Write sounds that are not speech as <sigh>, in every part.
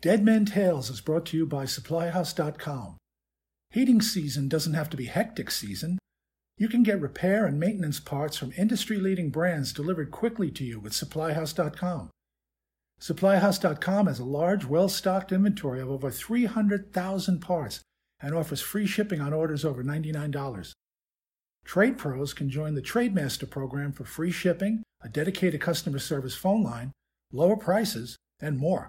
Dead Men Tales is brought to you by SupplyHouse.com. Heating season doesn't have to be hectic season. You can get repair and maintenance parts from industry leading brands delivered quickly to you with SupplyHouse.com. SupplyHouse.com has a large, well stocked inventory of over 300,000 parts and offers free shipping on orders over $99. Trade pros can join the Trademaster program for free shipping, a dedicated customer service phone line, lower prices, and more.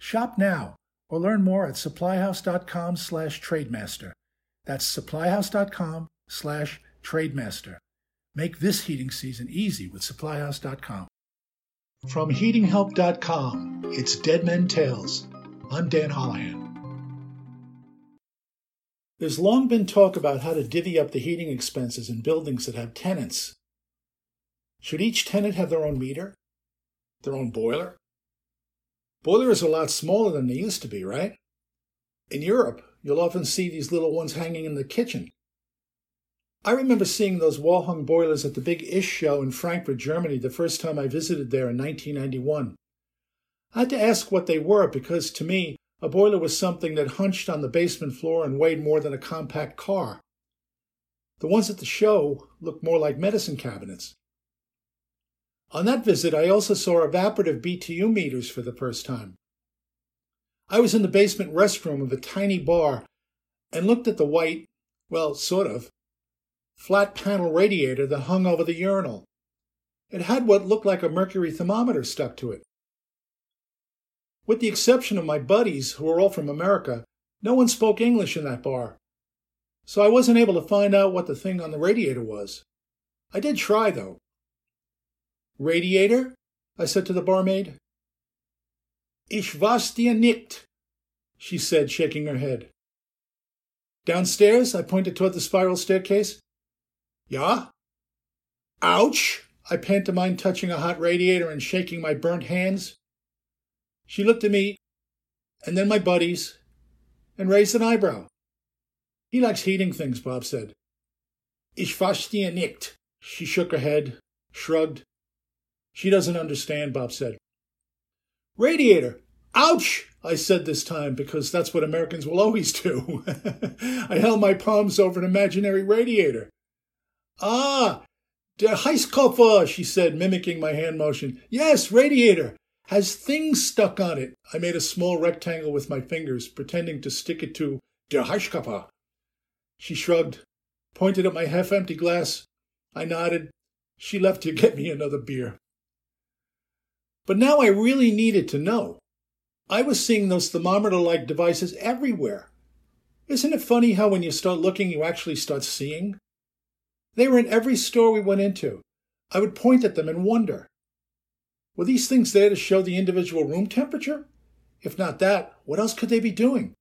Shop now or learn more at supplyhouse.com slash trademaster. That's supplyhouse.com slash trademaster. Make this heating season easy with supplyhouse.com. From heatinghelp.com, it's Dead Men Tales. I'm Dan Holohan. There's long been talk about how to divvy up the heating expenses in buildings that have tenants. Should each tenant have their own meter? Their own boiler? Boilers are a lot smaller than they used to be, right? In Europe, you'll often see these little ones hanging in the kitchen. I remember seeing those wall hung boilers at the big ISH show in Frankfurt, Germany, the first time I visited there in 1991. I had to ask what they were because, to me, a boiler was something that hunched on the basement floor and weighed more than a compact car. The ones at the show looked more like medicine cabinets. On that visit, I also saw evaporative BTU meters for the first time. I was in the basement restroom of a tiny bar and looked at the white, well, sort of, flat panel radiator that hung over the urinal. It had what looked like a mercury thermometer stuck to it. With the exception of my buddies, who were all from America, no one spoke English in that bar. So I wasn't able to find out what the thing on the radiator was. I did try, though. Radiator? I said to the barmaid. Ich weiß dir nicht, she said, shaking her head. Downstairs, I pointed toward the spiral staircase. Ja? Ouch! I pantomimed, touching a hot radiator and shaking my burnt hands. She looked at me, and then my buddies, and raised an eyebrow. He likes heating things, Bob said. Ich verstehe nicht. She shook her head, shrugged. She doesn't understand, Bob said. Radiator. Ouch! I said this time because that's what Americans will always do. <laughs> I held my palms over an imaginary radiator. Ah, der Heizkörper, she said, mimicking my hand motion. Yes, radiator. Has things stuck on it. I made a small rectangle with my fingers, pretending to stick it to der Heizkörper. She shrugged, pointed at my half empty glass. I nodded. She left to get me another beer. But now I really needed to know. I was seeing those thermometer like devices everywhere. Isn't it funny how when you start looking, you actually start seeing? They were in every store we went into. I would point at them and wonder were these things there to show the individual room temperature? If not that, what else could they be doing?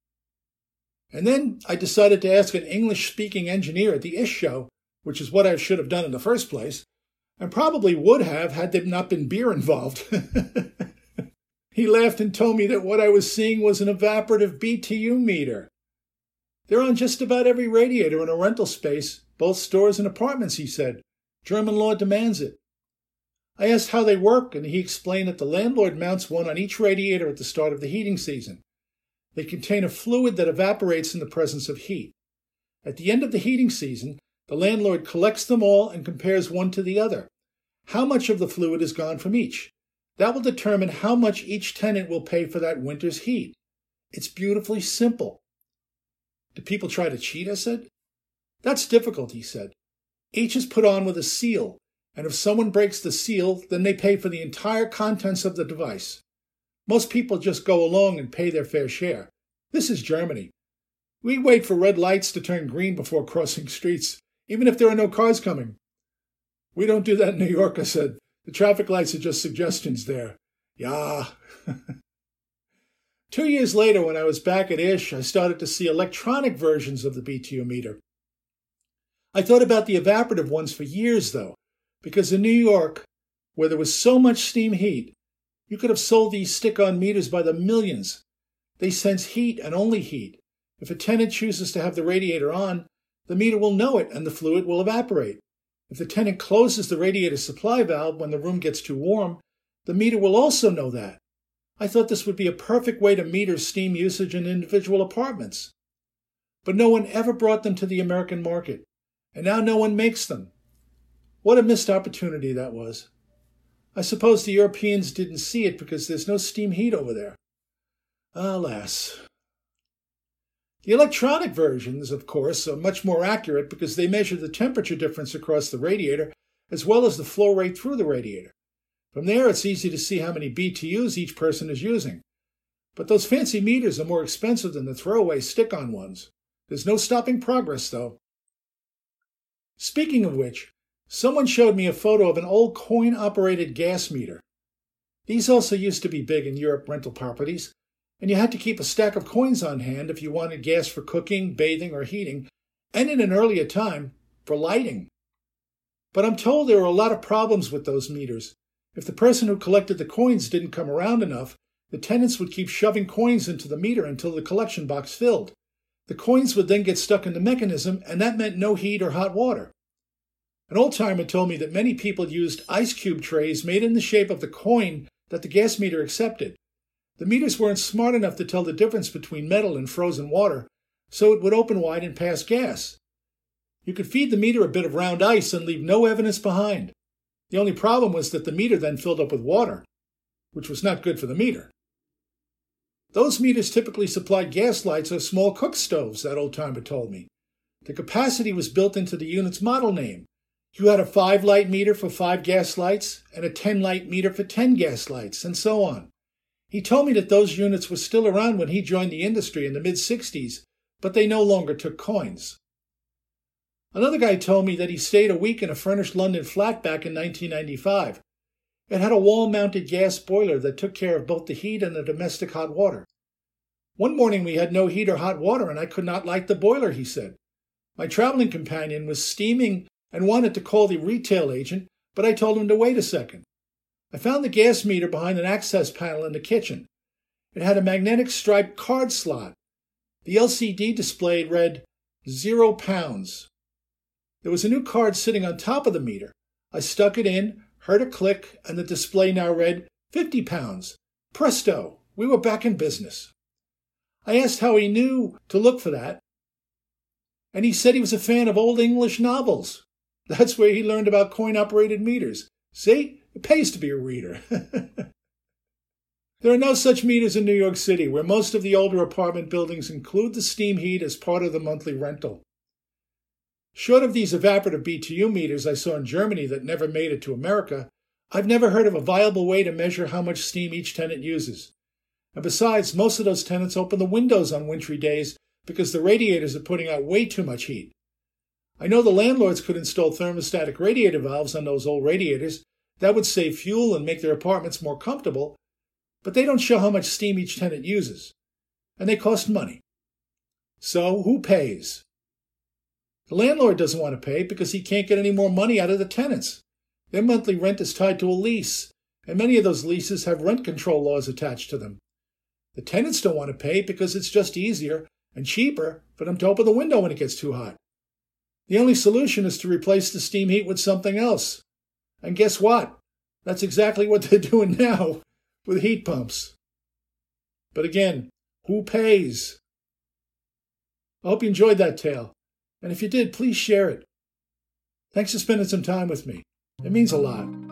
And then I decided to ask an English speaking engineer at the ISH show, which is what I should have done in the first place, and probably would have had there not been beer involved. <laughs> he laughed and told me that what I was seeing was an evaporative BTU meter. They're on just about every radiator in a rental space, both stores and apartments, he said. German law demands it. I asked how they work, and he explained that the landlord mounts one on each radiator at the start of the heating season. They contain a fluid that evaporates in the presence of heat. At the end of the heating season, the landlord collects them all and compares one to the other. How much of the fluid is gone from each? That will determine how much each tenant will pay for that winter's heat. It's beautifully simple. Do people try to cheat? I said. That's difficult, he said. Each is put on with a seal, and if someone breaks the seal, then they pay for the entire contents of the device. Most people just go along and pay their fair share. This is Germany. We wait for red lights to turn green before crossing streets even if there are no cars coming. We don't do that in New York, I said. The traffic lights are just suggestions there. Yeah. <laughs> Two years later, when I was back at ISH, I started to see electronic versions of the BTU meter. I thought about the evaporative ones for years, though, because in New York, where there was so much steam heat, you could have sold these stick on meters by the millions. They sense heat and only heat. If a tenant chooses to have the radiator on, the meter will know it and the fluid will evaporate. If the tenant closes the radiator supply valve when the room gets too warm, the meter will also know that. I thought this would be a perfect way to meter steam usage in individual apartments. But no one ever brought them to the American market, and now no one makes them. What a missed opportunity that was. I suppose the Europeans didn't see it because there's no steam heat over there. Alas. The electronic versions, of course, are much more accurate because they measure the temperature difference across the radiator as well as the flow rate through the radiator. From there, it's easy to see how many BTUs each person is using. But those fancy meters are more expensive than the throwaway stick on ones. There's no stopping progress, though. Speaking of which, someone showed me a photo of an old coin operated gas meter. These also used to be big in Europe rental properties, and you had to keep a stack of coins on hand if you wanted gas for cooking, bathing, or heating, and in an earlier time, for lighting. But I'm told there were a lot of problems with those meters. If the person who collected the coins didn't come around enough, the tenants would keep shoving coins into the meter until the collection box filled. The coins would then get stuck in the mechanism, and that meant no heat or hot water. An old timer told me that many people used ice cube trays made in the shape of the coin that the gas meter accepted. The meters weren't smart enough to tell the difference between metal and frozen water, so it would open wide and pass gas. You could feed the meter a bit of round ice and leave no evidence behind. The only problem was that the meter then filled up with water, which was not good for the meter. Those meters typically supplied gas lights or small cook stoves, that old timer told me. The capacity was built into the unit's model name. You had a 5 light meter for 5 gas lights and a 10 light meter for 10 gas lights, and so on. He told me that those units were still around when he joined the industry in the mid 60s, but they no longer took coins. Another guy told me that he stayed a week in a furnished London flat back in 1995. It had a wall mounted gas boiler that took care of both the heat and the domestic hot water. One morning we had no heat or hot water and I could not light the boiler, he said. My traveling companion was steaming and wanted to call the retail agent, but I told him to wait a second. I found the gas meter behind an access panel in the kitchen. It had a magnetic striped card slot. The LCD display read zero pounds. There was a new card sitting on top of the meter. I stuck it in, heard a click, and the display now read 50 pounds. Presto! We were back in business. I asked how he knew to look for that, and he said he was a fan of old English novels. <laughs> That's where he learned about coin operated meters. See, it pays to be a reader. <laughs> there are no such meters in New York City, where most of the older apartment buildings include the steam heat as part of the monthly rental. Short of these evaporative BTU meters I saw in Germany that never made it to America, I've never heard of a viable way to measure how much steam each tenant uses. And besides, most of those tenants open the windows on wintry days because the radiators are putting out way too much heat. I know the landlords could install thermostatic radiator valves on those old radiators. That would save fuel and make their apartments more comfortable, but they don't show how much steam each tenant uses. And they cost money. So, who pays? The landlord doesn't want to pay because he can't get any more money out of the tenants. Their monthly rent is tied to a lease, and many of those leases have rent control laws attached to them. The tenants don't want to pay because it's just easier and cheaper for them to open the window when it gets too hot. The only solution is to replace the steam heat with something else. And guess what? That's exactly what they're <laughs> doing now with heat pumps. But again, who pays? I hope you enjoyed that tale. And if you did, please share it. Thanks for spending some time with me. It means a lot.